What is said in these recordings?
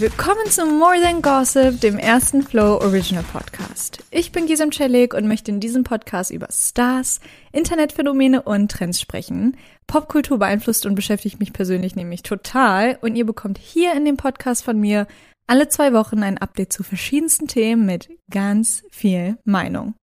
Willkommen zu More Than Gossip, dem ersten Flow Original Podcast. Ich bin Gisem Celik und möchte in diesem Podcast über Stars, Internetphänomene und Trends sprechen. Popkultur beeinflusst und beschäftigt mich persönlich nämlich total und ihr bekommt hier in dem Podcast von mir alle zwei Wochen ein Update zu verschiedensten Themen mit ganz viel Meinung.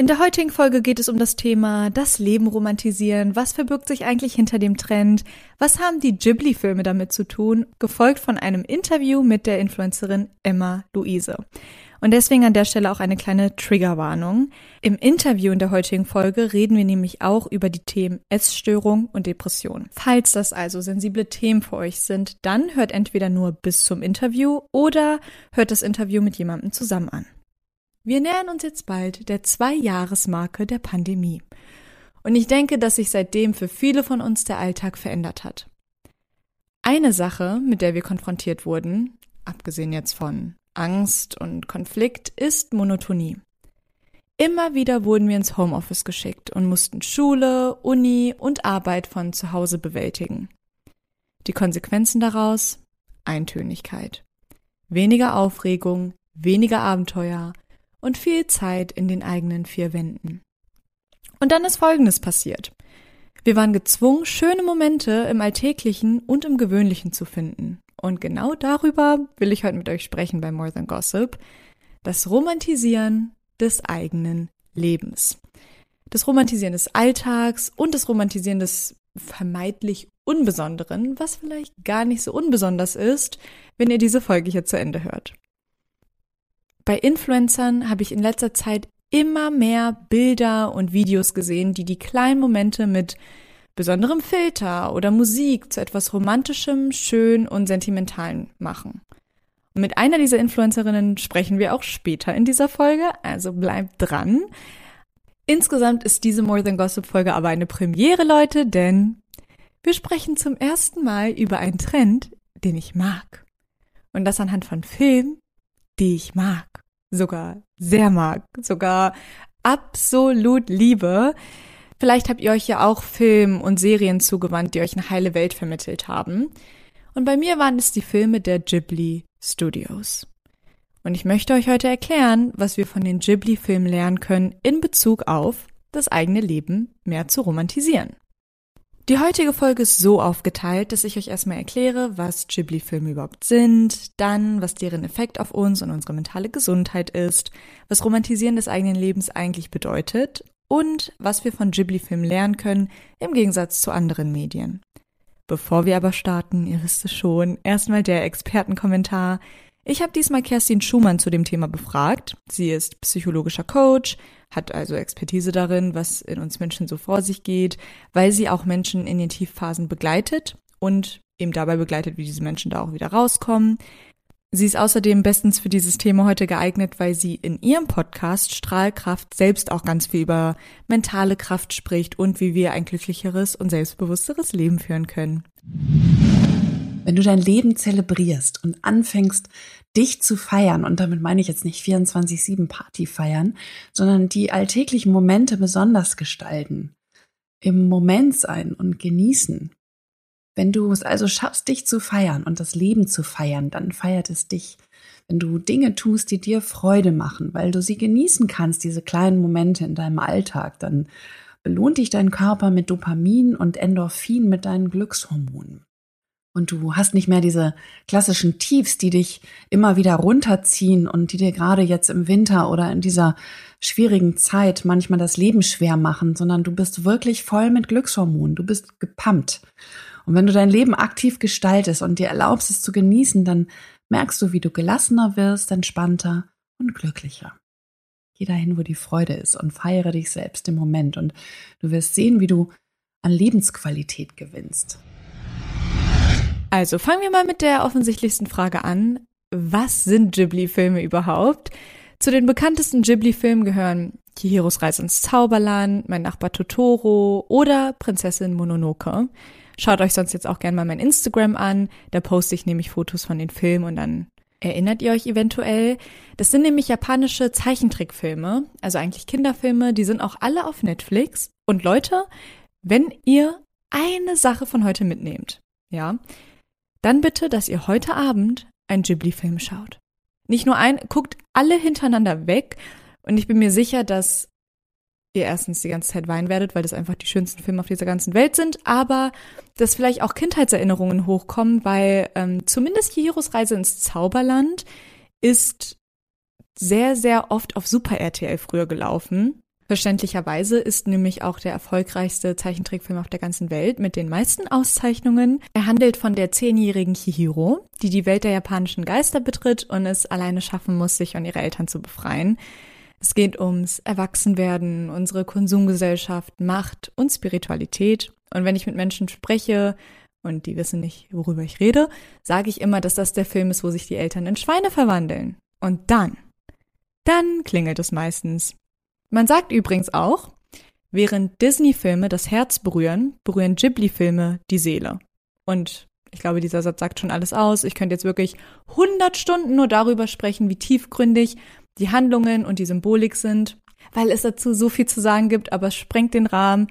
In der heutigen Folge geht es um das Thema das Leben romantisieren. Was verbirgt sich eigentlich hinter dem Trend? Was haben die Ghibli-Filme damit zu tun? Gefolgt von einem Interview mit der Influencerin Emma Luise. Und deswegen an der Stelle auch eine kleine Triggerwarnung. Im Interview in der heutigen Folge reden wir nämlich auch über die Themen Essstörung und Depression. Falls das also sensible Themen für euch sind, dann hört entweder nur bis zum Interview oder hört das Interview mit jemandem zusammen an. Wir nähern uns jetzt bald der Zwei-Jahres-Marke der Pandemie. Und ich denke, dass sich seitdem für viele von uns der Alltag verändert hat. Eine Sache, mit der wir konfrontiert wurden, abgesehen jetzt von Angst und Konflikt, ist Monotonie. Immer wieder wurden wir ins Homeoffice geschickt und mussten Schule, Uni und Arbeit von zu Hause bewältigen. Die Konsequenzen daraus? Eintönigkeit. Weniger Aufregung, weniger Abenteuer, und viel Zeit in den eigenen vier Wänden. Und dann ist Folgendes passiert. Wir waren gezwungen, schöne Momente im Alltäglichen und im Gewöhnlichen zu finden. Und genau darüber will ich heute mit euch sprechen bei More Than Gossip. Das Romantisieren des eigenen Lebens. Das Romantisieren des Alltags und das Romantisieren des vermeintlich Unbesonderen, was vielleicht gar nicht so unbesonders ist, wenn ihr diese Folge hier zu Ende hört. Bei Influencern habe ich in letzter Zeit immer mehr Bilder und Videos gesehen, die die kleinen Momente mit besonderem Filter oder Musik zu etwas Romantischem, schön und sentimentalen machen. Und mit einer dieser Influencerinnen sprechen wir auch später in dieser Folge, also bleibt dran. Insgesamt ist diese More Than Gossip Folge aber eine Premiere, Leute, denn wir sprechen zum ersten Mal über einen Trend, den ich mag. Und das anhand von Filmen, die ich mag, sogar sehr mag, sogar absolut liebe. Vielleicht habt ihr euch ja auch Film und Serien zugewandt, die euch eine heile Welt vermittelt haben. Und bei mir waren es die Filme der Ghibli Studios. Und ich möchte euch heute erklären, was wir von den Ghibli-Filmen lernen können in Bezug auf das eigene Leben mehr zu romantisieren. Die heutige Folge ist so aufgeteilt, dass ich euch erstmal erkläre, was Ghibli-Filme überhaupt sind, dann, was deren Effekt auf uns und unsere mentale Gesundheit ist, was Romantisieren des eigenen Lebens eigentlich bedeutet und was wir von Ghibli-Filmen lernen können im Gegensatz zu anderen Medien. Bevor wir aber starten, ihr wisst es schon, erstmal der Expertenkommentar. Ich habe diesmal Kerstin Schumann zu dem Thema befragt. Sie ist psychologischer Coach, hat also Expertise darin, was in uns Menschen so vor sich geht, weil sie auch Menschen in den Tiefphasen begleitet und eben dabei begleitet, wie diese Menschen da auch wieder rauskommen. Sie ist außerdem bestens für dieses Thema heute geeignet, weil sie in ihrem Podcast Strahlkraft selbst auch ganz viel über mentale Kraft spricht und wie wir ein glücklicheres und selbstbewussteres Leben führen können. Wenn du dein Leben zelebrierst und anfängst, dich zu feiern, und damit meine ich jetzt nicht 24-7 Party feiern, sondern die alltäglichen Momente besonders gestalten, im Moment sein und genießen. Wenn du es also schaffst, dich zu feiern und das Leben zu feiern, dann feiert es dich. Wenn du Dinge tust, die dir Freude machen, weil du sie genießen kannst, diese kleinen Momente in deinem Alltag, dann belohnt dich dein Körper mit Dopamin und Endorphin mit deinen Glückshormonen und du hast nicht mehr diese klassischen Tiefs, die dich immer wieder runterziehen und die dir gerade jetzt im Winter oder in dieser schwierigen Zeit manchmal das Leben schwer machen, sondern du bist wirklich voll mit Glückshormonen, du bist gepumpt. Und wenn du dein Leben aktiv gestaltest und dir erlaubst es zu genießen, dann merkst du, wie du gelassener wirst, entspannter und glücklicher. Geh dahin, wo die Freude ist und feiere dich selbst im Moment und du wirst sehen, wie du an Lebensqualität gewinnst. Also fangen wir mal mit der offensichtlichsten Frage an. Was sind Ghibli-Filme überhaupt? Zu den bekanntesten Ghibli-Filmen gehören Chihiros Reise ins Zauberland, Mein Nachbar Totoro oder Prinzessin Mononoke. Schaut euch sonst jetzt auch gerne mal mein Instagram an. Da poste ich nämlich Fotos von den Filmen und dann erinnert ihr euch eventuell. Das sind nämlich japanische Zeichentrickfilme, also eigentlich Kinderfilme. Die sind auch alle auf Netflix. Und Leute, wenn ihr eine Sache von heute mitnehmt, ja, dann bitte, dass ihr heute Abend einen Ghibli-Film schaut. Nicht nur ein, guckt alle hintereinander weg und ich bin mir sicher, dass ihr erstens die ganze Zeit weinen werdet, weil das einfach die schönsten Filme auf dieser ganzen Welt sind, aber dass vielleicht auch Kindheitserinnerungen hochkommen, weil ähm, zumindest Chihiros Reise ins Zauberland ist sehr, sehr oft auf Super RTL früher gelaufen. Verständlicherweise ist nämlich auch der erfolgreichste Zeichentrickfilm auf der ganzen Welt mit den meisten Auszeichnungen. Er handelt von der zehnjährigen Chihiro, die die Welt der japanischen Geister betritt und es alleine schaffen muss, sich und ihre Eltern zu befreien. Es geht ums Erwachsenwerden, unsere Konsumgesellschaft, Macht und Spiritualität. Und wenn ich mit Menschen spreche und die wissen nicht, worüber ich rede, sage ich immer, dass das der Film ist, wo sich die Eltern in Schweine verwandeln. Und dann, dann klingelt es meistens. Man sagt übrigens auch, während Disney-Filme das Herz berühren, berühren Ghibli-Filme die Seele. Und ich glaube, dieser Satz sagt schon alles aus. Ich könnte jetzt wirklich 100 Stunden nur darüber sprechen, wie tiefgründig die Handlungen und die Symbolik sind, weil es dazu so viel zu sagen gibt, aber es sprengt den Rahmen.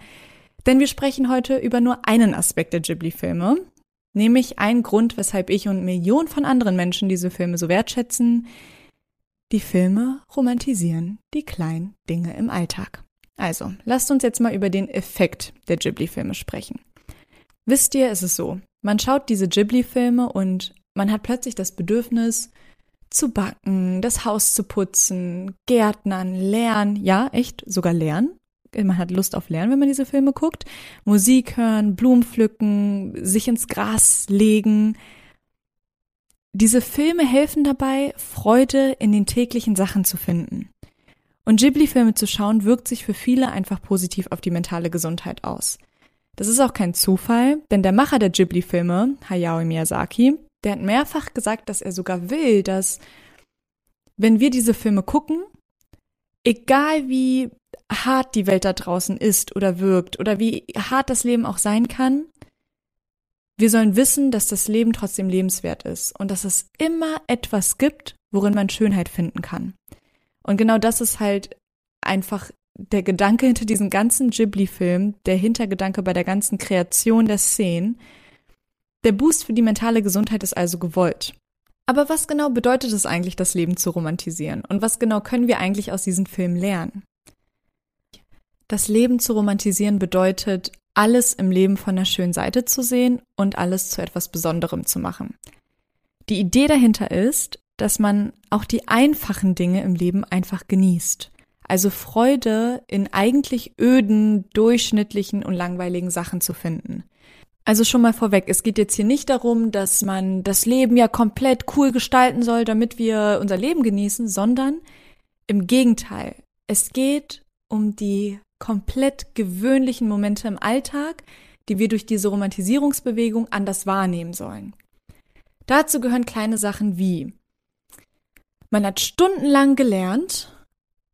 Denn wir sprechen heute über nur einen Aspekt der Ghibli-Filme, nämlich einen Grund, weshalb ich und Millionen von anderen Menschen diese Filme so wertschätzen, die Filme romantisieren die kleinen Dinge im Alltag. Also, lasst uns jetzt mal über den Effekt der Ghibli-Filme sprechen. Wisst ihr, es ist so, man schaut diese Ghibli-Filme und man hat plötzlich das Bedürfnis, zu backen, das Haus zu putzen, Gärtnern, lernen, ja, echt, sogar lernen. Man hat Lust auf Lernen, wenn man diese Filme guckt. Musik hören, Blumen pflücken, sich ins Gras legen, diese Filme helfen dabei, Freude in den täglichen Sachen zu finden. Und Ghibli-Filme zu schauen, wirkt sich für viele einfach positiv auf die mentale Gesundheit aus. Das ist auch kein Zufall, denn der Macher der Ghibli-Filme, Hayao Miyazaki, der hat mehrfach gesagt, dass er sogar will, dass wenn wir diese Filme gucken, egal wie hart die Welt da draußen ist oder wirkt oder wie hart das Leben auch sein kann, wir sollen wissen, dass das Leben trotzdem lebenswert ist und dass es immer etwas gibt, worin man Schönheit finden kann. Und genau das ist halt einfach der Gedanke hinter diesem ganzen Ghibli-Film, der Hintergedanke bei der ganzen Kreation der Szenen. Der Boost für die mentale Gesundheit ist also gewollt. Aber was genau bedeutet es eigentlich, das Leben zu romantisieren? Und was genau können wir eigentlich aus diesen Filmen lernen? Das Leben zu romantisieren bedeutet, alles im Leben von der schönen Seite zu sehen und alles zu etwas Besonderem zu machen. Die Idee dahinter ist, dass man auch die einfachen Dinge im Leben einfach genießt. Also Freude in eigentlich öden, durchschnittlichen und langweiligen Sachen zu finden. Also schon mal vorweg, es geht jetzt hier nicht darum, dass man das Leben ja komplett cool gestalten soll, damit wir unser Leben genießen, sondern im Gegenteil. Es geht um die komplett gewöhnlichen Momente im Alltag, die wir durch diese Romantisierungsbewegung anders wahrnehmen sollen. Dazu gehören kleine Sachen wie man hat stundenlang gelernt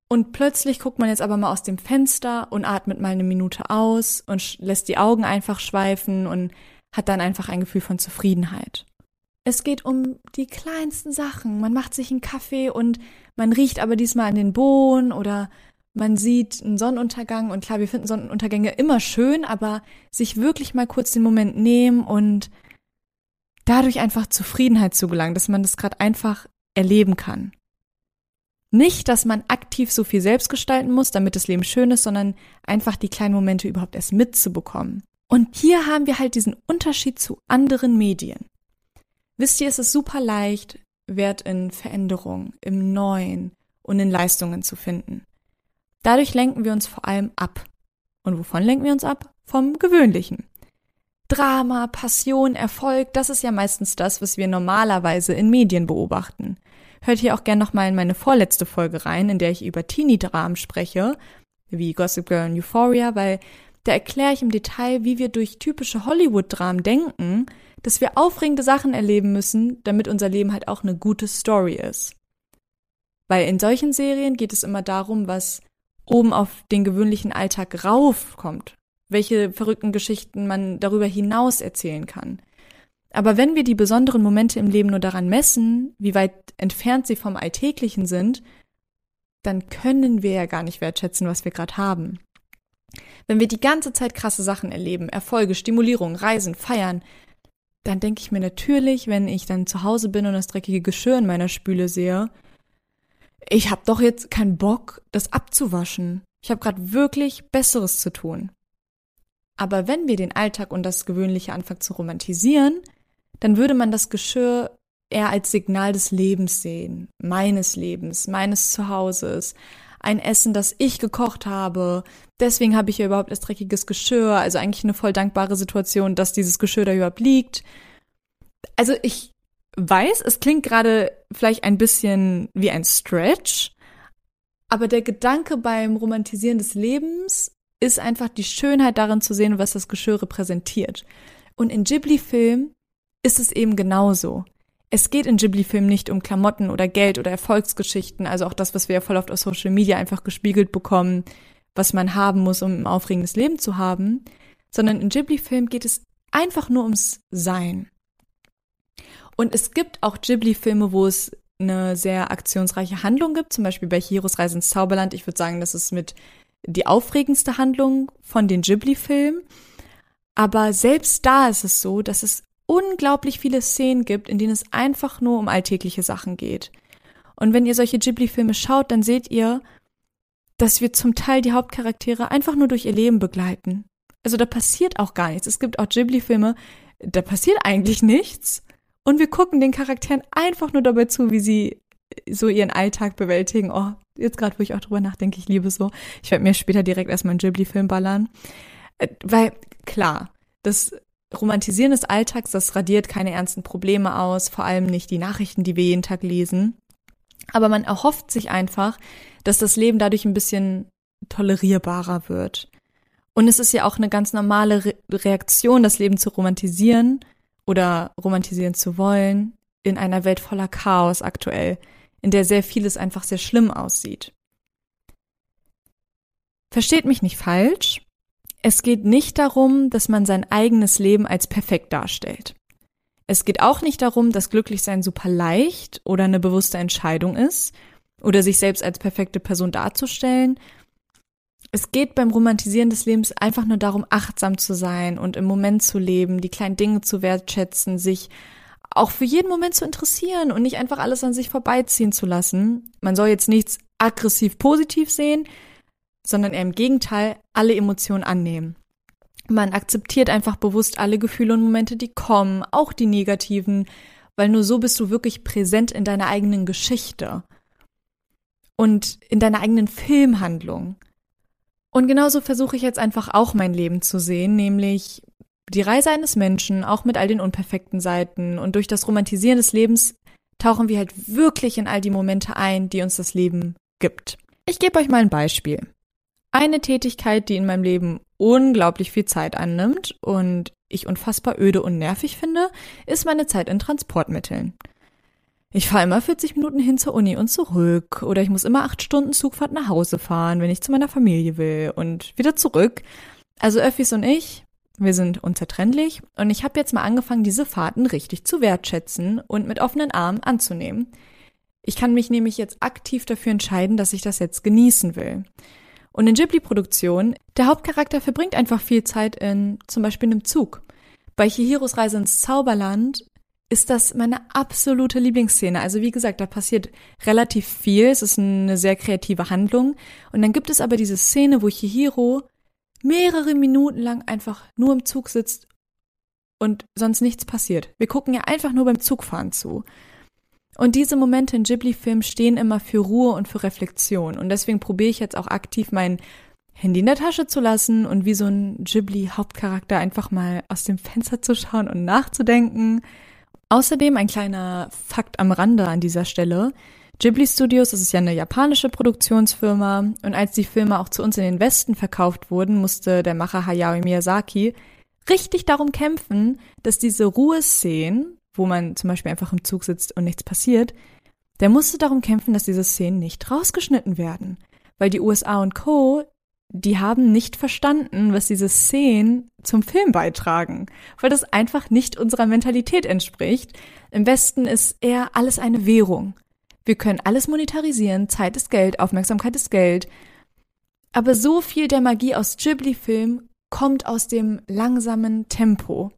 und plötzlich guckt man jetzt aber mal aus dem Fenster und atmet mal eine Minute aus und lässt die Augen einfach schweifen und hat dann einfach ein Gefühl von Zufriedenheit. Es geht um die kleinsten Sachen. Man macht sich einen Kaffee und man riecht aber diesmal an den Bohnen oder man sieht einen Sonnenuntergang und klar, wir finden Sonnenuntergänge immer schön, aber sich wirklich mal kurz den Moment nehmen und dadurch einfach Zufriedenheit zu gelangen, dass man das gerade einfach erleben kann. Nicht, dass man aktiv so viel selbst gestalten muss, damit das Leben schön ist, sondern einfach die kleinen Momente überhaupt erst mitzubekommen. Und hier haben wir halt diesen Unterschied zu anderen Medien. Wisst ihr, es ist super leicht, Wert in Veränderung, im Neuen und in Leistungen zu finden. Dadurch lenken wir uns vor allem ab. Und wovon lenken wir uns ab? Vom Gewöhnlichen. Drama, Passion, Erfolg, das ist ja meistens das, was wir normalerweise in Medien beobachten. hört hier auch gern nochmal in meine vorletzte Folge rein, in der ich über Teenie-Dramen spreche, wie Gossip Girl und Euphoria, weil da erkläre ich im Detail, wie wir durch typische Hollywood-Dramen denken, dass wir aufregende Sachen erleben müssen, damit unser Leben halt auch eine gute Story ist. Weil in solchen Serien geht es immer darum, was oben auf den gewöhnlichen Alltag raufkommt, welche verrückten Geschichten man darüber hinaus erzählen kann. Aber wenn wir die besonderen Momente im Leben nur daran messen, wie weit entfernt sie vom Alltäglichen sind, dann können wir ja gar nicht wertschätzen, was wir gerade haben. Wenn wir die ganze Zeit krasse Sachen erleben, Erfolge, Stimulierung, Reisen, Feiern, dann denke ich mir natürlich, wenn ich dann zu Hause bin und das dreckige Geschirr in meiner Spüle sehe, ich habe doch jetzt keinen Bock, das abzuwaschen. Ich habe gerade wirklich Besseres zu tun. Aber wenn wir den Alltag und das Gewöhnliche anfangen zu romantisieren, dann würde man das Geschirr eher als Signal des Lebens sehen, meines Lebens, meines Zuhauses, ein Essen, das ich gekocht habe. Deswegen habe ich ja überhaupt das dreckiges Geschirr. Also eigentlich eine voll dankbare Situation, dass dieses Geschirr da überhaupt liegt. Also ich weiß, es klingt gerade vielleicht ein bisschen wie ein Stretch, aber der Gedanke beim Romantisieren des Lebens ist einfach die Schönheit darin zu sehen, was das Geschirr repräsentiert. Und in Ghibli-Filmen ist es eben genauso. Es geht in Ghibli-Filmen nicht um Klamotten oder Geld oder Erfolgsgeschichten, also auch das, was wir ja voll oft auf Social Media einfach gespiegelt bekommen, was man haben muss, um ein aufregendes Leben zu haben, sondern in Ghibli-Filmen geht es einfach nur ums Sein. Und es gibt auch Ghibli-Filme, wo es eine sehr aktionsreiche Handlung gibt, zum Beispiel bei Chihiros Reise ins Zauberland. Ich würde sagen, das ist mit die aufregendste Handlung von den Ghibli-Filmen. Aber selbst da ist es so, dass es unglaublich viele Szenen gibt, in denen es einfach nur um alltägliche Sachen geht. Und wenn ihr solche Ghibli-Filme schaut, dann seht ihr, dass wir zum Teil die Hauptcharaktere einfach nur durch ihr Leben begleiten. Also da passiert auch gar nichts. Es gibt auch Ghibli-Filme, da passiert eigentlich nichts. Und wir gucken den Charakteren einfach nur dabei zu, wie sie so ihren Alltag bewältigen. Oh, jetzt gerade, wo ich auch drüber nachdenke, ich liebe so. Ich werde mir später direkt erstmal einen Ghibli-Film ballern. Äh, weil, klar, das Romantisieren des Alltags, das radiert keine ernsten Probleme aus, vor allem nicht die Nachrichten, die wir jeden Tag lesen. Aber man erhofft sich einfach, dass das Leben dadurch ein bisschen tolerierbarer wird. Und es ist ja auch eine ganz normale Re Reaktion, das Leben zu romantisieren oder romantisieren zu wollen in einer Welt voller Chaos aktuell, in der sehr vieles einfach sehr schlimm aussieht. Versteht mich nicht falsch. Es geht nicht darum, dass man sein eigenes Leben als perfekt darstellt. Es geht auch nicht darum, dass Glücklichsein super leicht oder eine bewusste Entscheidung ist oder sich selbst als perfekte Person darzustellen. Es geht beim Romantisieren des Lebens einfach nur darum, achtsam zu sein und im Moment zu leben, die kleinen Dinge zu wertschätzen, sich auch für jeden Moment zu interessieren und nicht einfach alles an sich vorbeiziehen zu lassen. Man soll jetzt nichts aggressiv positiv sehen, sondern eher im Gegenteil alle Emotionen annehmen. Man akzeptiert einfach bewusst alle Gefühle und Momente, die kommen, auch die negativen, weil nur so bist du wirklich präsent in deiner eigenen Geschichte und in deiner eigenen Filmhandlung. Und genauso versuche ich jetzt einfach auch mein Leben zu sehen, nämlich die Reise eines Menschen, auch mit all den unperfekten Seiten. Und durch das Romantisieren des Lebens tauchen wir halt wirklich in all die Momente ein, die uns das Leben gibt. Ich gebe euch mal ein Beispiel. Eine Tätigkeit, die in meinem Leben unglaublich viel Zeit annimmt und ich unfassbar öde und nervig finde, ist meine Zeit in Transportmitteln. Ich fahre immer 40 Minuten hin zur Uni und zurück oder ich muss immer acht Stunden Zugfahrt nach Hause fahren, wenn ich zu meiner Familie will und wieder zurück. Also Öffis und ich, wir sind unzertrennlich und ich habe jetzt mal angefangen, diese Fahrten richtig zu wertschätzen und mit offenen Armen anzunehmen. Ich kann mich nämlich jetzt aktiv dafür entscheiden, dass ich das jetzt genießen will. Und in Ghibli-Produktionen, der Hauptcharakter verbringt einfach viel Zeit in zum Beispiel einem Zug. Bei Chihiros Reise ins Zauberland ist das meine absolute Lieblingsszene. Also wie gesagt, da passiert relativ viel. Es ist eine sehr kreative Handlung. Und dann gibt es aber diese Szene, wo Chihiro mehrere Minuten lang einfach nur im Zug sitzt und sonst nichts passiert. Wir gucken ja einfach nur beim Zugfahren zu. Und diese Momente in Ghibli-Filmen stehen immer für Ruhe und für Reflexion. Und deswegen probiere ich jetzt auch aktiv mein Handy in der Tasche zu lassen und wie so ein Ghibli-Hauptcharakter einfach mal aus dem Fenster zu schauen und nachzudenken Außerdem ein kleiner Fakt am Rande an dieser Stelle. Ghibli Studios, das ist ja eine japanische Produktionsfirma und als die Filme auch zu uns in den Westen verkauft wurden, musste der Macher Hayao Miyazaki richtig darum kämpfen, dass diese Ruheszenen, wo man zum Beispiel einfach im Zug sitzt und nichts passiert, der musste darum kämpfen, dass diese Szenen nicht rausgeschnitten werden. Weil die USA und Co., die haben nicht verstanden, was diese Szenen zum Film beitragen. Weil das einfach nicht unserer Mentalität entspricht. Im Westen ist eher alles eine Währung. Wir können alles monetarisieren, Zeit ist Geld, Aufmerksamkeit ist Geld. Aber so viel der Magie aus Ghibli-Film kommt aus dem langsamen Tempo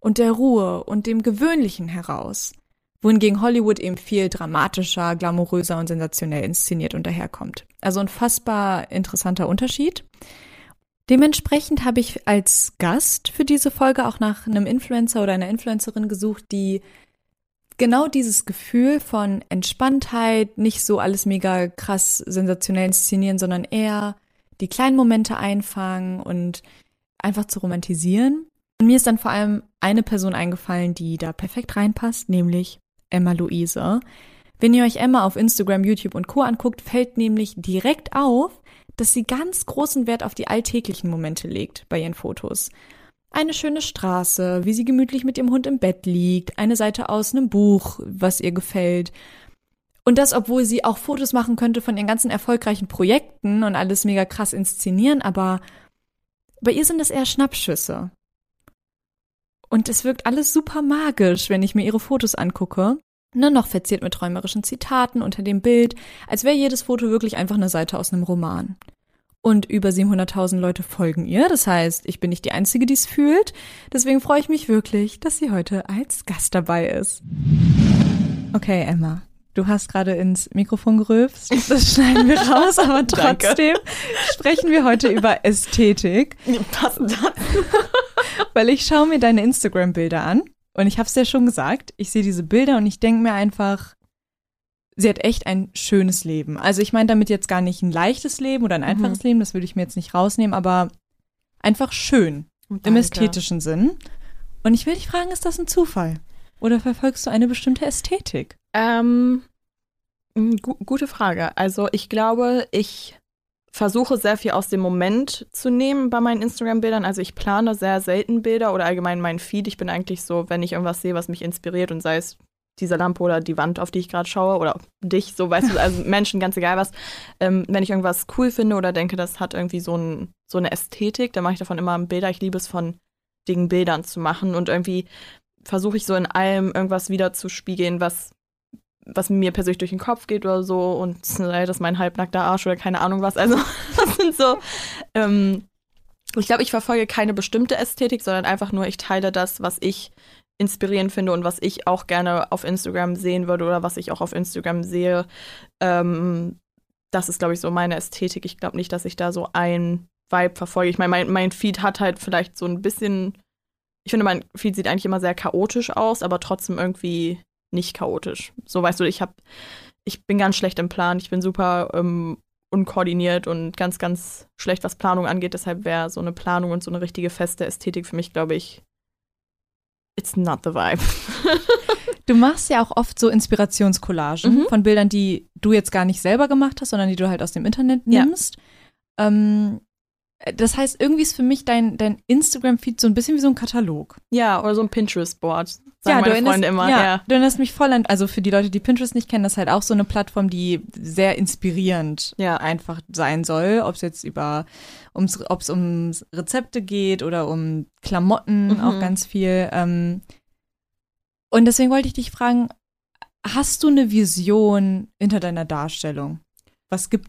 und der Ruhe und dem Gewöhnlichen heraus wohingegen Hollywood eben viel dramatischer, glamouröser und sensationell inszeniert und daherkommt. Also ein fassbar interessanter Unterschied. Dementsprechend habe ich als Gast für diese Folge auch nach einem Influencer oder einer Influencerin gesucht, die genau dieses Gefühl von Entspanntheit, nicht so alles mega krass sensationell inszenieren, sondern eher die kleinen Momente einfangen und einfach zu romantisieren. Und mir ist dann vor allem eine Person eingefallen, die da perfekt reinpasst, nämlich Emma Luise. Wenn ihr euch Emma auf Instagram, YouTube und Co. anguckt, fällt nämlich direkt auf, dass sie ganz großen Wert auf die alltäglichen Momente legt bei ihren Fotos. Eine schöne Straße, wie sie gemütlich mit ihrem Hund im Bett liegt, eine Seite aus einem Buch, was ihr gefällt. Und das, obwohl sie auch Fotos machen könnte von ihren ganzen erfolgreichen Projekten und alles mega krass inszenieren, aber bei ihr sind das eher Schnappschüsse. Und es wirkt alles super magisch, wenn ich mir ihre Fotos angucke. Nur noch verziert mit träumerischen Zitaten unter dem Bild, als wäre jedes Foto wirklich einfach eine Seite aus einem Roman. Und über 700.000 Leute folgen ihr. Das heißt, ich bin nicht die Einzige, die es fühlt. Deswegen freue ich mich wirklich, dass sie heute als Gast dabei ist. Okay, Emma. Du hast gerade ins Mikrofon gerülpst. Das schneiden wir raus, aber trotzdem sprechen wir heute über Ästhetik. Passend. Weil ich schaue mir deine Instagram-Bilder an und ich habe es ja schon gesagt, ich sehe diese Bilder und ich denke mir einfach, sie hat echt ein schönes Leben. Also ich meine damit jetzt gar nicht ein leichtes Leben oder ein mhm. einfaches mhm. Leben, das würde ich mir jetzt nicht rausnehmen, aber einfach schön Danke. im ästhetischen Sinn. Und ich will dich fragen, ist das ein Zufall? Oder verfolgst du eine bestimmte Ästhetik? Ähm, gu gute Frage. Also ich glaube, ich versuche sehr viel aus dem Moment zu nehmen bei meinen Instagram-Bildern. Also ich plane sehr selten Bilder oder allgemein meinen Feed. Ich bin eigentlich so, wenn ich irgendwas sehe, was mich inspiriert und sei es diese Lampe oder die Wand, auf die ich gerade schaue oder dich, so weißt du, also Menschen, ganz egal was. Ähm, wenn ich irgendwas cool finde oder denke, das hat irgendwie so, ein, so eine Ästhetik, dann mache ich davon immer Bilder. Ich liebe es von dicken Bildern zu machen und irgendwie versuche ich so in allem irgendwas wieder zu spiegeln, was was mir persönlich durch den Kopf geht oder so und das ist mein halbnackter Arsch oder keine Ahnung was. Also das sind so. Ähm, ich glaube, ich verfolge keine bestimmte Ästhetik, sondern einfach nur, ich teile das, was ich inspirierend finde und was ich auch gerne auf Instagram sehen würde oder was ich auch auf Instagram sehe. Ähm, das ist, glaube ich, so meine Ästhetik. Ich glaube nicht, dass ich da so ein Vibe verfolge. Ich meine, mein, mein Feed hat halt vielleicht so ein bisschen. Ich finde, mein Feed sieht eigentlich immer sehr chaotisch aus, aber trotzdem irgendwie nicht chaotisch. So weißt du, ich habe, ich bin ganz schlecht im Plan, ich bin super ähm, unkoordiniert und ganz, ganz schlecht, was Planung angeht. Deshalb wäre so eine Planung und so eine richtige feste Ästhetik für mich, glaube ich, it's not the vibe. du machst ja auch oft so Inspirationscollagen mhm. von Bildern, die du jetzt gar nicht selber gemacht hast, sondern die du halt aus dem Internet nimmst. Ja. Ähm, das heißt, irgendwie ist für mich dein, dein Instagram-Feed so ein bisschen wie so ein Katalog. Ja, oder so ein Pinterest-Board. Sagen ja, meine erinnerst, Freunde immer. Ja, ja, du erinnerst mich voll an, also für die Leute, die Pinterest nicht kennen, das ist halt auch so eine Plattform, die sehr inspirierend ja. einfach sein soll. Ob es jetzt über, ums, ob es um Rezepte geht oder um Klamotten, mhm. auch ganz viel. Ähm, und deswegen wollte ich dich fragen, hast du eine Vision hinter deiner Darstellung? Was gibt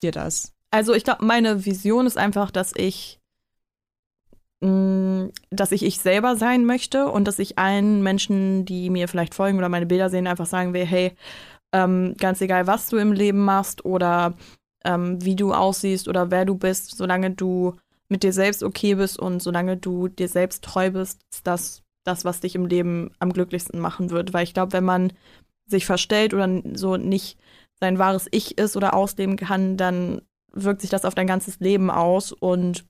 dir das? Also ich glaube, meine Vision ist einfach, dass ich mh, dass ich ich selber sein möchte und dass ich allen Menschen, die mir vielleicht folgen oder meine Bilder sehen, einfach sagen will, hey, ähm, ganz egal, was du im Leben machst oder ähm, wie du aussiehst oder wer du bist, solange du mit dir selbst okay bist und solange du dir selbst treu bist, ist das das, was dich im Leben am glücklichsten machen wird. Weil ich glaube, wenn man sich verstellt oder so nicht sein wahres Ich ist oder ausleben kann, dann wirkt sich das auf dein ganzes Leben aus. Und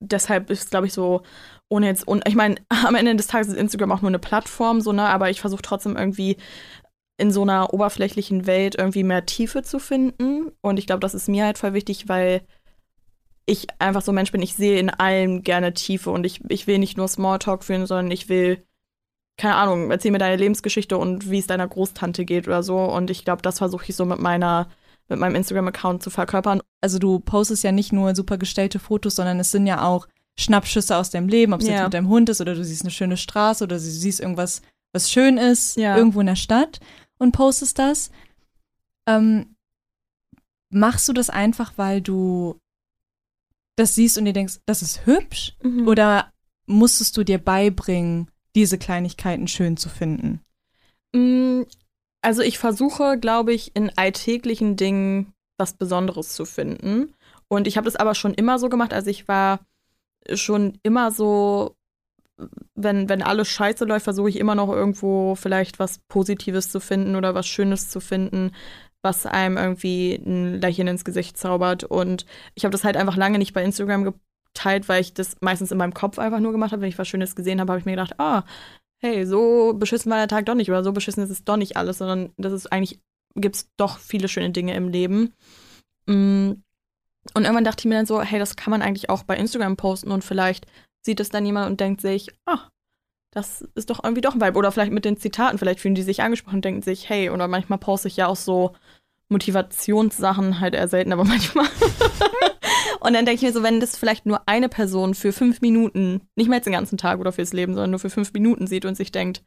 deshalb ist, glaube ich, so, ohne jetzt, und ich meine, am Ende des Tages ist Instagram auch nur eine Plattform, so, ne, aber ich versuche trotzdem irgendwie in so einer oberflächlichen Welt irgendwie mehr Tiefe zu finden. Und ich glaube, das ist mir halt voll wichtig, weil ich einfach so ein Mensch bin, ich sehe in allem gerne Tiefe. Und ich, ich will nicht nur Smalltalk führen, sondern ich will, keine Ahnung, erzähl mir deine Lebensgeschichte und wie es deiner Großtante geht oder so. Und ich glaube, das versuche ich so mit meiner, mit meinem Instagram-Account zu verkörpern. Also du postest ja nicht nur super gestellte Fotos, sondern es sind ja auch Schnappschüsse aus deinem Leben, ob es Ja. jetzt mit deinem Hund ist oder du siehst eine schöne Straße oder du siehst irgendwas, was schön ist, Ja. irgendwo in der Stadt und postest das. Ähm, machst du das einfach, weil du das siehst und dir denkst, das ist hübsch? Mhm. Oder musstest du dir beibringen, diese Kleinigkeiten schön zu finden? Mm, Also ich versuche, glaube ich, in alltäglichen Dingen was Besonderes zu finden. Und ich habe das aber schon immer so gemacht. Also ich war schon immer so, wenn, wenn alles scheiße läuft, versuche ich immer noch irgendwo vielleicht was Positives zu finden oder was Schönes zu finden, was einem irgendwie ein Lächeln ins Gesicht zaubert. Und ich habe das halt einfach lange nicht bei Instagram geteilt, weil ich das meistens in meinem Kopf einfach nur gemacht habe. Wenn ich was Schönes gesehen habe, habe ich mir gedacht, ah, hey, so beschissen war der Tag doch nicht oder so beschissen ist es doch nicht alles, sondern das ist eigentlich, gibt es doch viele schöne Dinge im Leben. Mm. Und irgendwann dachte ich mir dann so, hey, das kann man eigentlich auch bei Instagram posten und vielleicht sieht es dann jemand und denkt sich, ah, das ist doch irgendwie doch ein Vibe. Oder vielleicht mit den Zitaten, vielleicht fühlen die sich angesprochen und denken sich, hey, oder manchmal poste ich ja auch so Motivationssachen, halt eher selten, aber manchmal. und dann denke ich mir so, wenn das vielleicht nur eine Person für fünf Minuten, nicht mehr jetzt den ganzen Tag oder fürs Leben, sondern nur für fünf Minuten sieht und sich denkt,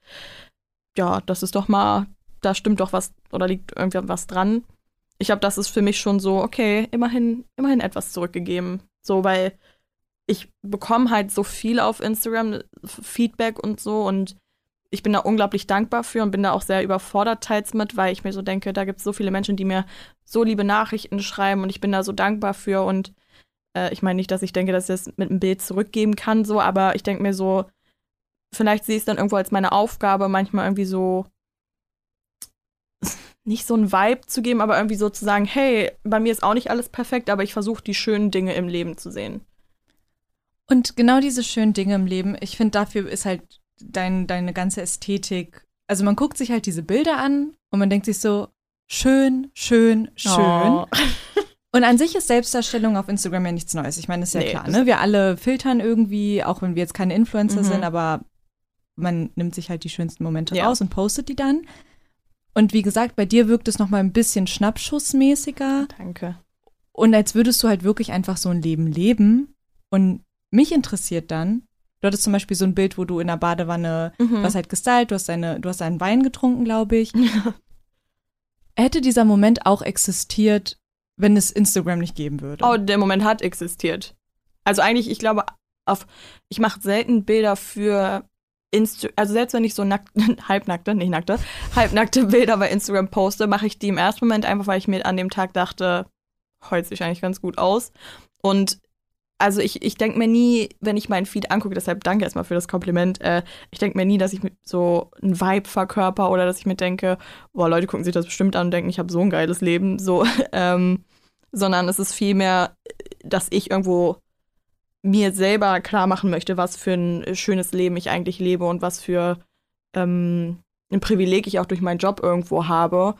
ja, das ist doch mal, da stimmt doch was oder liegt irgendwie was dran. Ich glaube, das ist für mich schon so, okay, immerhin, immerhin etwas zurückgegeben. So, weil ich bekomme halt so viel auf Instagram, Feedback und so und ich bin da unglaublich dankbar für und bin da auch sehr überfordert teils mit, weil ich mir so denke, da gibt es so viele Menschen, die mir so liebe Nachrichten schreiben und ich bin da so dankbar für und äh, ich meine nicht, dass ich denke, dass ich das mit einem Bild zurückgeben kann, so, aber ich denke mir so, vielleicht sehe ich es dann irgendwo als meine Aufgabe, manchmal irgendwie so nicht so ein Vibe zu geben, aber irgendwie so zu sagen, hey, bei mir ist auch nicht alles perfekt, aber ich versuche die schönen Dinge im Leben zu sehen. Und genau diese schönen Dinge im Leben, ich finde, dafür ist halt dein, deine ganze Ästhetik. Also man guckt sich halt diese Bilder an und man denkt sich so, schön, schön, schön. Oh. Und an sich ist Selbstdarstellung auf Instagram ja nichts Neues. Ich meine, das ist ja Nee, klar, ne? Wir alle filtern irgendwie, auch wenn wir jetzt keine Influencer Mhm. sind, aber man nimmt sich halt die schönsten Momente Ja. raus und postet die dann. Und wie gesagt, bei dir wirkt es noch mal ein bisschen schnappschussmäßiger Danke. und als würdest du halt wirklich einfach so ein Leben leben. Und mich interessiert dann, du hattest zum Beispiel so ein Bild, wo du in der Badewanne, Mhm. hast halt gestylt, du hast, deine, du hast einen Wein getrunken, glaube ich. Hätte dieser Moment auch existiert, wenn es Instagram nicht geben würde? Oh, der Moment hat existiert. Also eigentlich, ich glaube, auf, ich mache selten Bilder für Insta also selbst wenn ich so nackt, halbnackte, nicht nackte, halbnackte Bilder bei Instagram poste, mache ich die im ersten Moment einfach, weil ich mir an dem Tag dachte, heute sieht eigentlich ganz gut aus. Und also ich, ich denke mir nie, wenn ich meinen Feed angucke, deshalb danke erstmal für das Kompliment, äh, ich denke mir nie, dass ich so ein Vibe verkörper oder dass ich mir denke, boah, Leute gucken sich das bestimmt an und denken, ich habe so ein geiles Leben, so, ähm, sondern es ist vielmehr, dass ich irgendwo mir selber klar machen möchte, was für ein schönes Leben ich eigentlich lebe und was für ähm, ein Privileg ich auch durch meinen Job irgendwo habe.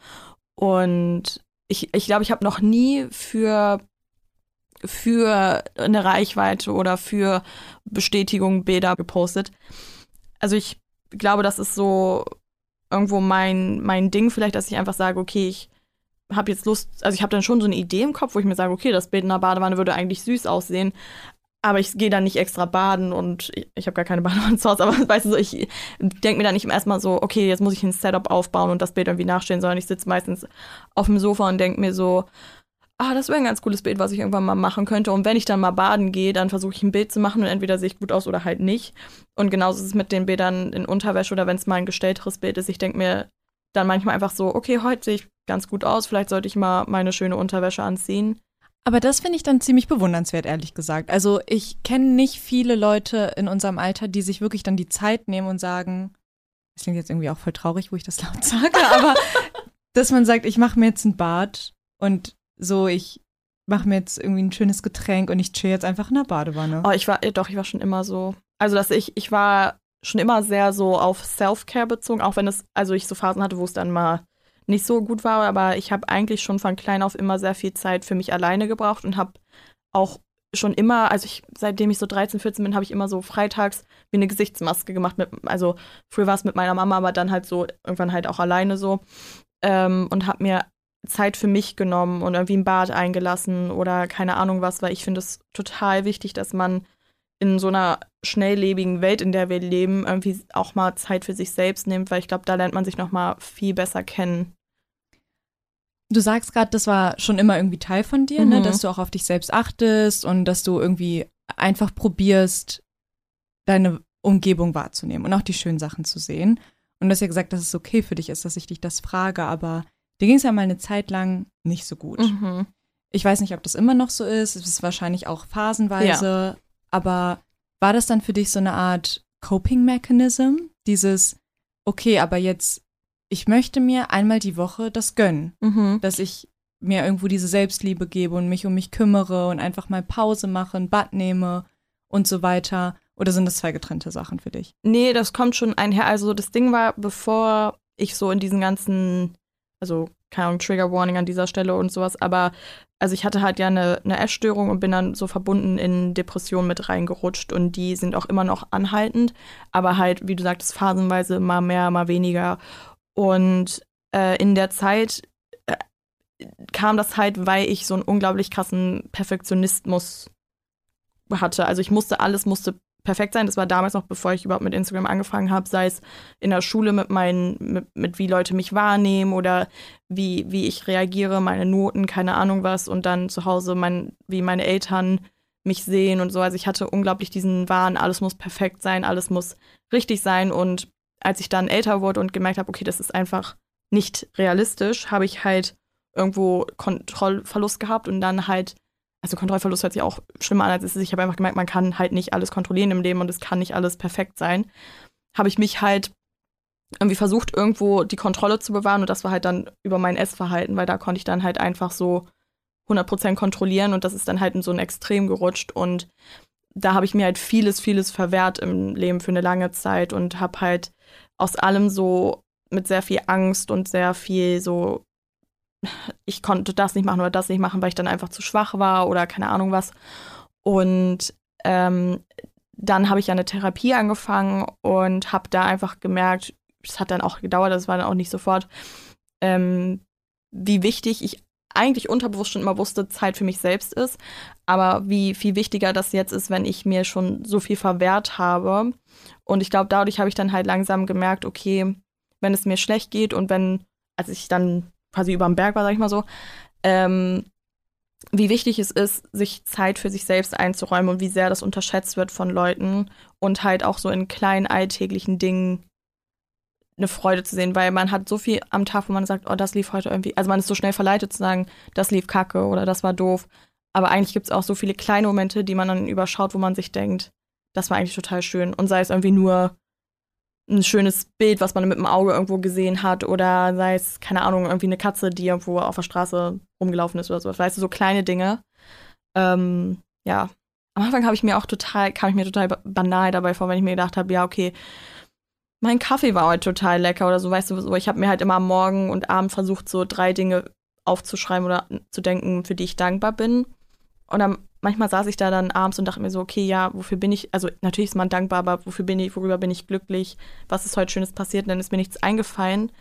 Und ich glaube, ich, glaub, ich habe noch nie für, für eine Reichweite oder für Bestätigung Bilder gepostet. Also ich glaube, das ist so irgendwo mein, mein Ding vielleicht, dass ich einfach sage, okay, ich habe jetzt Lust, also ich habe dann schon so eine Idee im Kopf, wo ich mir sage, okay, das Bild in der Badewanne würde eigentlich süß aussehen, aber ich gehe dann nicht extra baden und ich, ich habe gar keine Badewanne zu Hause, aber weißt du, ich denke mir dann nicht im ersten Mal so, okay, jetzt muss ich ein Setup aufbauen und das Bild irgendwie nachstellen, sondern ich sitze meistens auf dem Sofa und denke mir so, ah, das wäre ein ganz cooles Bild, was ich irgendwann mal machen könnte. Und wenn ich dann mal baden gehe, dann versuche ich ein Bild zu machen und entweder sehe ich gut aus oder halt nicht. Und genauso ist es mit den Bildern in Unterwäsche oder wenn es mal ein gestellteres Bild ist. Ich denke mir dann manchmal einfach so, okay, heute sehe ich ganz gut aus, vielleicht sollte ich mal meine schöne Unterwäsche anziehen. Aber das finde ich dann ziemlich bewundernswert, ehrlich gesagt. Also ich kenne nicht viele Leute in unserem Alter, die sich wirklich dann die Zeit nehmen und sagen, das klingt jetzt irgendwie auch voll traurig, wo ich das laut sage, aber dass man sagt, ich mache mir jetzt ein Bad und so, ich mache mir jetzt irgendwie ein schönes Getränk und ich chill jetzt einfach in der Badewanne. Oh, ich war, doch, ich war schon immer so. Also, dass ich, ich war schon immer sehr so auf Self-Care bezogen, auch wenn es, also ich so Phasen hatte, wo es dann mal nicht so gut war, aber ich habe eigentlich schon von klein auf immer sehr viel Zeit für mich alleine gebraucht und habe auch schon immer, also ich, seitdem ich so 13, 14 bin, habe ich immer so freitags wie eine Gesichtsmaske gemacht. Mit, also früher war es mit meiner Mama, aber dann halt so irgendwann halt auch alleine so. Ähm, und habe mir Zeit für mich genommen und irgendwie ein Bad eingelassen oder keine Ahnung was, weil ich finde es total wichtig, dass man in so einer schnelllebigen Welt, in der wir leben, irgendwie auch mal Zeit für sich selbst nimmt, weil ich glaube, da lernt man sich noch mal viel besser kennen. Du sagst gerade, das war schon immer irgendwie Teil von dir, ne? mhm. ne? dass du auch auf dich selbst achtest und dass du irgendwie einfach probierst, deine Umgebung wahrzunehmen und auch die schönen Sachen zu sehen. Und du hast ja gesagt, dass es okay für dich ist, dass ich dich das frage, aber dir ging es ja mal eine Zeit lang nicht so gut. Mhm. Ich weiß nicht, ob das immer noch so ist. Es ist wahrscheinlich auch phasenweise. Ja. Aber war das dann für dich so eine Art Coping-Mechanism? Dieses, okay, aber jetzt, ich möchte mir einmal die Woche das gönnen, mhm. dass ich mir irgendwo diese Selbstliebe gebe und mich um mich kümmere und einfach mal Pause mache, ein Bad nehme und so weiter. Oder sind das zwei getrennte Sachen für dich? Nee, das kommt schon einher. Also das Ding war, bevor ich so in diesen ganzen, also keine Ahnung, Trigger Warning an dieser Stelle und sowas, aber also ich hatte halt ja eine, eine Essstörung und bin dann so verbunden in Depressionen mit reingerutscht und die sind auch immer noch anhaltend, aber halt, wie du sagtest, phasenweise mal mehr, mal weniger. Und äh, in der Zeit äh, kam das halt, weil ich so einen unglaublich krassen Perfektionismus hatte. Also ich musste, alles musste perfekt sein. Das war damals noch, bevor ich überhaupt mit Instagram angefangen habe, sei es in der Schule mit meinen, mit, mit, wie Leute mich wahrnehmen oder wie, wie ich reagiere, meine Noten, keine Ahnung was und dann zu Hause mein, wie meine Eltern mich sehen und so. Also ich hatte unglaublich diesen Wahn, alles muss perfekt sein, alles muss richtig sein und als ich dann älter wurde und gemerkt habe, okay, das ist einfach nicht realistisch, habe ich halt irgendwo Kontrollverlust gehabt und dann halt also Kontrollverlust hört sich auch schlimmer an, als es ist. Ich habe einfach gemerkt, man kann halt nicht alles kontrollieren im Leben und es kann nicht alles perfekt sein. Habe ich mich halt irgendwie versucht, irgendwo die Kontrolle zu bewahren und das war halt dann über mein Essverhalten, weil da konnte ich dann halt einfach so 100% kontrollieren und das ist dann halt in so ein Extrem gerutscht und da habe ich mir halt vieles, vieles verwehrt im Leben für eine lange Zeit und habe halt aus allem so mit sehr viel Angst und sehr viel so ich konnte das nicht machen oder das nicht machen, weil ich dann einfach zu schwach war oder keine Ahnung was. Und ähm, dann habe ich eine Therapie angefangen und habe da einfach gemerkt, es hat dann auch gedauert, das war dann auch nicht sofort, ähm, wie wichtig ich eigentlich unterbewusst schon immer wusste, Zeit für mich selbst ist, aber wie viel wichtiger das jetzt ist, wenn ich mir schon so viel verwehrt habe. Und ich glaube, dadurch habe ich dann halt langsam gemerkt, okay, wenn es mir schlecht geht und wenn, als ich dann quasi über dem Berg war, sag ich mal so, ähm, wie wichtig es ist, sich Zeit für sich selbst einzuräumen und wie sehr das unterschätzt wird von Leuten und halt auch so in kleinen alltäglichen Dingen eine Freude zu sehen, weil man hat so viel am Tag, wo man sagt, oh, das lief heute irgendwie, also man ist so schnell verleitet zu sagen, das lief kacke oder das war doof. Aber eigentlich gibt es auch so viele kleine Momente, die man dann überschaut, wo man sich denkt, das war eigentlich total schön. Und sei es irgendwie nur ein schönes Bild, was man mit dem Auge irgendwo gesehen hat oder sei es, keine Ahnung, irgendwie eine Katze, die irgendwo auf der Straße rumgelaufen ist oder so. Weißt du, so kleine Dinge. Ähm, ja. Am Anfang habe ich mir auch total, kam ich mir total banal dabei vor, wenn ich mir gedacht habe, ja, okay, mein Kaffee war heute total lecker oder so, weißt du, so, ich habe mir halt immer am Morgen und Abend versucht, so drei Dinge aufzuschreiben oder zu denken, für die ich dankbar bin. Und dann manchmal saß ich da dann abends und dachte mir so, okay, ja, wofür bin ich, also natürlich ist man dankbar, aber wofür bin ich, worüber bin ich glücklich, was ist heute Schönes passiert, und dann ist mir nichts eingefallen.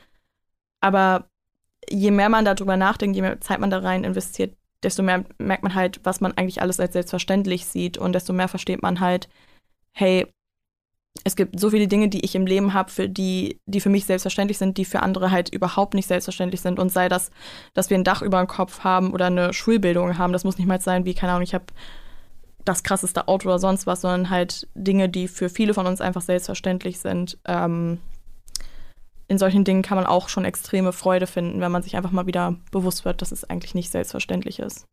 Aber je mehr man darüber nachdenkt, je mehr Zeit man da rein investiert, desto mehr merkt man halt, was man eigentlich alles als selbstverständlich sieht. Und desto mehr versteht man halt, hey, es gibt so viele Dinge, die ich im Leben habe, für die, die für mich selbstverständlich sind, die für andere halt überhaupt nicht selbstverständlich sind. Und sei das, dass wir ein Dach über dem Kopf haben oder eine Schulbildung haben, das muss nicht mal sein, wie, keine Ahnung, ich habe das krasseste Auto oder sonst was, sondern halt Dinge, die für viele von uns einfach selbstverständlich sind. Ähm, in solchen Dingen kann man auch schon extreme Freude finden, wenn man sich einfach mal wieder bewusst wird, dass es eigentlich nicht selbstverständlich ist.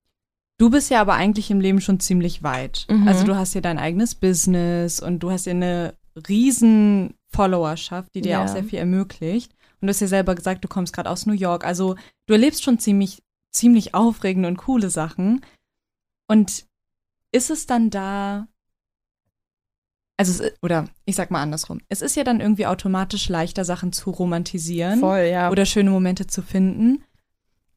Du bist ja aber eigentlich im Leben schon ziemlich weit. Mhm. Also du hast ja dein eigenes Business und du hast ja eine riesen Followerschaft, die dir Ja. auch sehr viel ermöglicht. Und du hast ja selber gesagt, du kommst gerade aus New York. Also du erlebst schon ziemlich, ziemlich aufregende und coole Sachen. Und ist es dann da, also, es, oder ich sag mal andersrum, es ist ja dann irgendwie automatisch leichter, Sachen zu romantisieren Voll, ja. oder schöne Momente zu finden.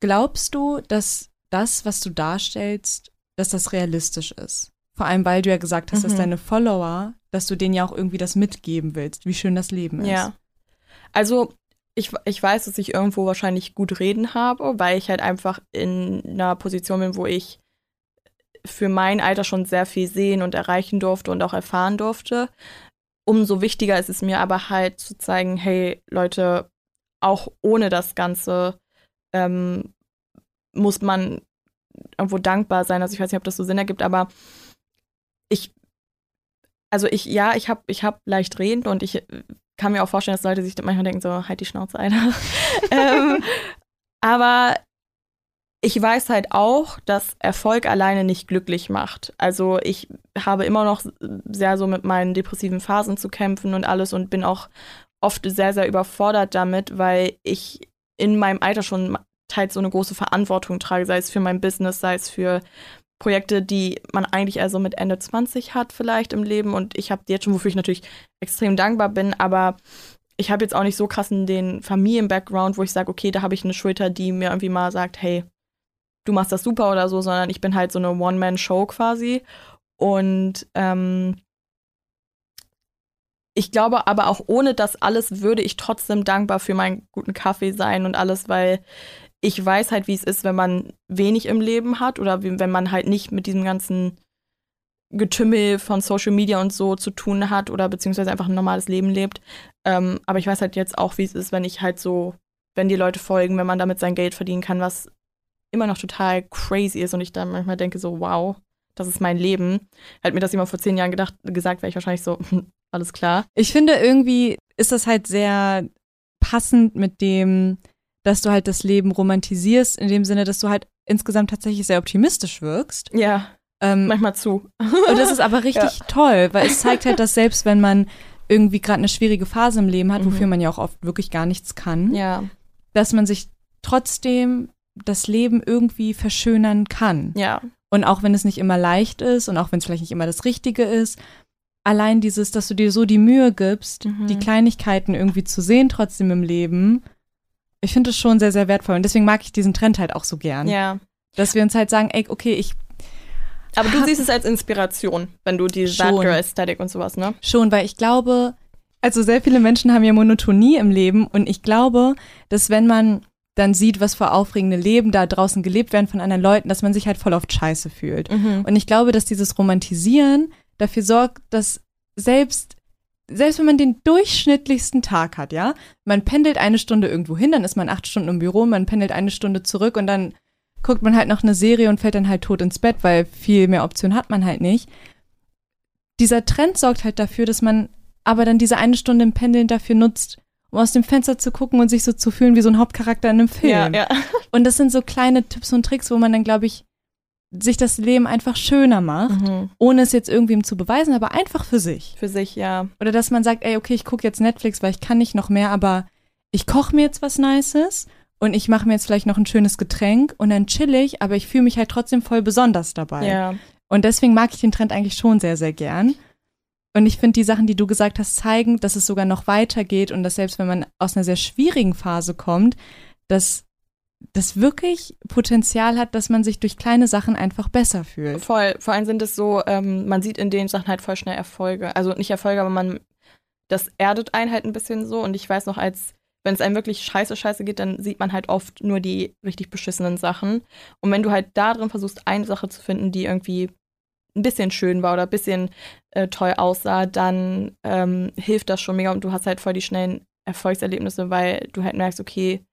Glaubst du, dass das, was du darstellst, dass das realistisch ist? Vor allem, weil du ja gesagt hast, dass Mhm. deine Follower, dass du denen ja auch irgendwie das mitgeben willst, wie schön das Leben ist. Ja. Also, ich, ich weiß, dass ich irgendwo wahrscheinlich gut reden habe, weil ich halt einfach in einer Position bin, wo ich für mein Alter schon sehr viel sehen und erreichen durfte und auch erfahren durfte. Umso wichtiger ist es mir aber halt zu zeigen, hey Leute, auch ohne das Ganze ähm, muss man irgendwo dankbar sein. Also ich weiß nicht, ob das so Sinn ergibt, aber ich, also ich, ja, ich habe ich hab leicht reden und ich kann mir auch vorstellen, dass Leute sich manchmal denken, so, halt die Schnauze, Alter. ähm, aber ich weiß halt auch, dass Erfolg alleine nicht glücklich macht. Also ich habe immer noch sehr so mit meinen depressiven Phasen zu kämpfen und alles und bin auch oft sehr, sehr überfordert damit, weil ich in meinem Alter schon teils so eine große Verantwortung trage, sei es für mein Business, sei es für Projekte, die man eigentlich eher so mit Ende 20 hat vielleicht im Leben. Und ich habe jetzt schon, wofür ich natürlich extrem dankbar bin, aber ich habe jetzt auch nicht so krassen den Familien-Background, wo ich sage, okay, da habe ich eine Schulter, die mir irgendwie mal sagt, hey, du machst das super oder so, sondern ich bin halt so eine One-Man-Show quasi. Und ähm, ich glaube aber auch ohne das alles würde ich trotzdem dankbar für meinen guten Kaffee sein und alles, weil ich weiß halt, wie es ist, wenn man wenig im Leben hat oder wenn man halt nicht mit diesem ganzen Getümmel von Social Media und so zu tun hat oder beziehungsweise einfach ein normales Leben lebt. Ähm, aber ich weiß halt jetzt auch, wie es ist, wenn ich halt so, wenn die Leute folgen, wenn man damit sein Geld verdienen kann, was immer noch total crazy ist und ich dann manchmal denke so, wow, das ist mein Leben. Hätte mir das jemand vor zehn Jahren gedacht, gesagt, wäre ich wahrscheinlich so, alles klar. Ich finde irgendwie ist das halt sehr passend mit dem, dass du halt das Leben romantisierst, in dem Sinne, dass du halt insgesamt tatsächlich sehr optimistisch wirkst. Ja, Ähm, manchmal zu. Und das ist aber richtig toll, weil es zeigt halt, dass selbst wenn man irgendwie gerade eine schwierige Phase im Leben hat, Mhm. wofür man ja auch oft wirklich gar nichts kann, Ja, dass man sich trotzdem das Leben irgendwie verschönern kann. ja, Und auch wenn es nicht immer leicht ist und auch wenn es vielleicht nicht immer das Richtige ist, allein dieses, dass du dir so die Mühe gibst, Mhm. die Kleinigkeiten irgendwie zu sehen trotzdem im Leben, ich finde es schon sehr, sehr wertvoll. Und deswegen mag ich diesen Trend halt auch so gern. ja. Dass wir uns halt sagen, ey, okay, ich Aber du siehst es als Inspiration, wenn du die Bad. Girl Aesthetic und sowas, ne? Schon, weil ich glaube, also sehr viele Menschen haben ja Monotonie im Leben und ich glaube, dass wenn man dann sieht, was für aufregende Leben da draußen gelebt werden von anderen Leuten, dass man sich halt voll oft scheiße fühlt. Mhm. Und ich glaube, dass dieses Romantisieren dafür sorgt, dass selbst selbst wenn man den durchschnittlichsten Tag hat, ja, man pendelt eine Stunde irgendwo hin, dann ist man acht Stunden im Büro, man pendelt eine Stunde zurück und dann guckt man halt noch eine Serie und fällt dann halt tot ins Bett, weil viel mehr Optionen hat man halt nicht. Dieser Trend sorgt halt dafür, dass man aber dann diese eine Stunde im Pendeln dafür nutzt, um aus dem Fenster zu gucken und sich so zu fühlen wie so ein Hauptcharakter in einem Film. Ja, ja. Und das sind so kleine Tipps und Tricks, wo man dann, glaube ich, sich das Leben einfach schöner macht, Mhm. ohne es jetzt irgendwem zu beweisen, aber einfach für sich. Für sich, ja. Oder dass man sagt, ey, okay, ich gucke jetzt Netflix, weil ich kann nicht noch mehr, aber ich koche mir jetzt was Nices und ich mache mir jetzt vielleicht noch ein schönes Getränk und dann chill ich, aber ich fühle mich halt trotzdem voll besonders dabei. Ja. Und deswegen mag ich den Trend eigentlich schon sehr, sehr gern. Und ich finde, die Sachen, die du gesagt hast, zeigen, dass es sogar noch weitergeht und dass selbst wenn man aus einer sehr schwierigen Phase kommt, dass das wirklich Potenzial hat, dass man sich durch kleine Sachen einfach besser fühlt. Voll. Vor allem sind es so, ähm, man sieht in den Sachen halt voll schnell Erfolge. Also nicht Erfolge, aber man, das erdet einen halt ein bisschen so. Und ich weiß noch, als, wenn es einem wirklich scheiße, scheiße geht, dann sieht man halt oft nur die richtig beschissenen Sachen. Und wenn du halt da drin versuchst, eine Sache zu finden, die irgendwie ein bisschen schön war oder ein bisschen äh, toll aussah, dann ähm, hilft das schon mega und du hast halt voll die schnellen Erfolgserlebnisse, weil du halt merkst, okay,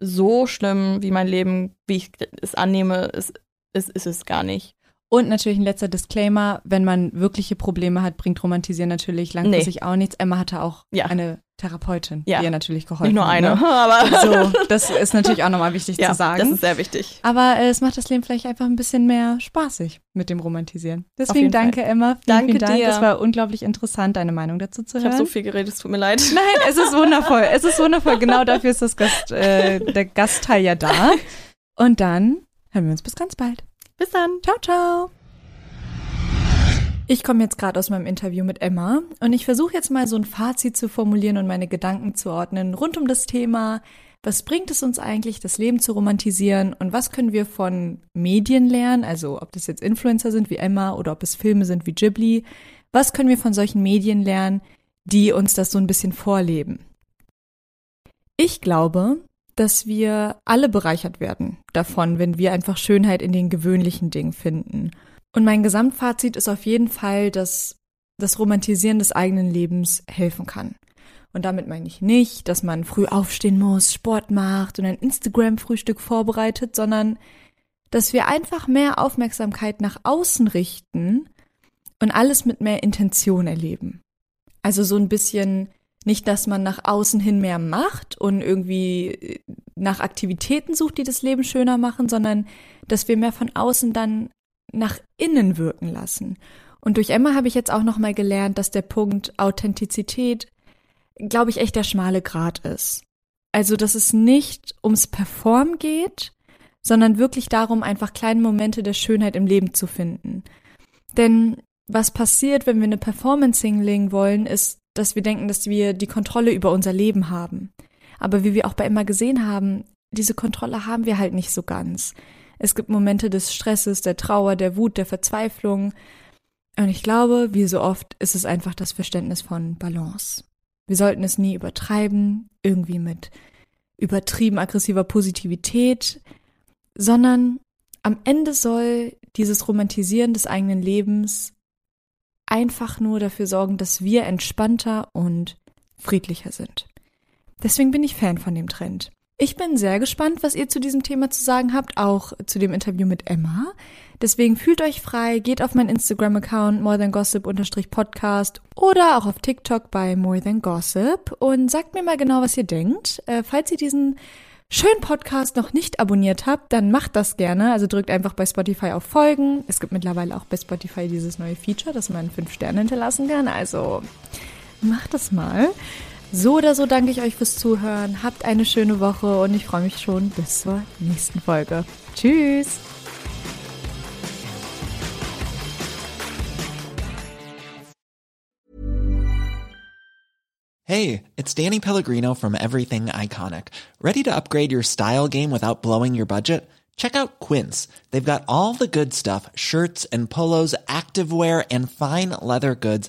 so schlimm wie mein Leben, wie ich es annehme, ist, ist, ist es gar nicht. Und natürlich ein letzter Disclaimer, wenn man wirkliche Probleme hat, bringt Romantisieren natürlich langfristig nee. auch nichts. Emma hatte auch ja. eine Therapeutin, ja. die ihr natürlich geholfen hat. Nicht nur eine, ne? aber so, das ist natürlich auch nochmal wichtig ja, zu sagen. Das ist sehr wichtig. Aber äh, es macht das Leben vielleicht einfach ein bisschen mehr spaßig mit dem Romantisieren. Deswegen danke Fall. Emma. Vielen, danke vielen Dank. Dir. Das war unglaublich interessant, deine Meinung dazu zu ich hören. Ich habe so viel geredet, es tut mir leid. Nein, es ist wundervoll. es ist wundervoll. Genau dafür ist das Gast, äh, der Gastteil ja da. Und dann hören wir uns bis ganz bald. Bis dann. Ciao, ciao. Ich komme jetzt gerade aus meinem Interview mit Emma und ich versuche jetzt mal so ein Fazit zu formulieren und meine Gedanken zu ordnen rund um das Thema, was bringt es uns eigentlich, das Leben zu romantisieren und was können wir von Medien lernen, also ob das jetzt Influencer sind wie Emma oder ob es Filme sind wie Ghibli, was können wir von solchen Medien lernen, die uns das so ein bisschen vorleben. Ich glaube, dass wir alle bereichert werden davon, wenn wir einfach Schönheit in den gewöhnlichen Dingen finden und mein Gesamtfazit ist auf jeden Fall, dass das Romantisieren des eigenen Lebens helfen kann. Und damit meine ich nicht, dass man früh aufstehen muss, Sport macht und ein Instagram-Frühstück vorbereitet, sondern dass wir einfach mehr Aufmerksamkeit nach außen richten und alles mit mehr Intention erleben. Also so ein bisschen nicht, dass man nach außen hin mehr macht und irgendwie nach Aktivitäten sucht, die das Leben schöner machen, sondern dass wir mehr von außen dann nach innen wirken lassen. Und durch Emma habe ich jetzt auch nochmal gelernt, dass der Punkt Authentizität, glaube ich, echt der schmale Grat ist. Also, dass es nicht ums Perform geht, sondern wirklich darum, einfach kleine Momente der Schönheit im Leben zu finden. Denn was passiert, wenn wir eine Performance hinlegen wollen, ist, dass wir denken, dass wir die Kontrolle über unser Leben haben. Aber wie wir auch bei Emma gesehen haben, diese Kontrolle haben wir halt nicht so ganz. Es gibt Momente des Stresses, der Trauer, der Wut, der Verzweiflung. Und ich glaube, wie so oft ist es einfach das Verständnis von Balance. Wir sollten es nie übertreiben, irgendwie mit übertrieben aggressiver Positivität, sondern am Ende soll dieses Romantisieren des eigenen Lebens einfach nur dafür sorgen, dass wir entspannter und friedlicher sind. Deswegen bin ich Fan von dem Trend. Ich bin sehr gespannt, was ihr zu diesem Thema zu sagen habt, auch zu dem Interview mit Emma. Deswegen fühlt euch frei, geht auf meinen Instagram-Account morethangossip-podcast oder auch auf TikTok bei More Than Gossip und sagt mir mal genau, was ihr denkt. Äh, falls ihr diesen schönen Podcast noch nicht abonniert habt, dann macht das gerne. Also drückt einfach bei Spotify auf Folgen. Es gibt mittlerweile auch bei Spotify dieses neue Feature, dass man fünf Sterne hinterlassen kann. Also macht das mal. So oder so danke ich euch fürs Zuhören. Habt eine schöne Woche und ich freue mich schon bis zur nächsten Folge. Tschüss! Hey, it's Danny Pellegrino from Everything Iconic. Ready to upgrade your style game without blowing your budget? Check out Quince. They've got all the good stuff shirts and polos, activewear, and fine leather goods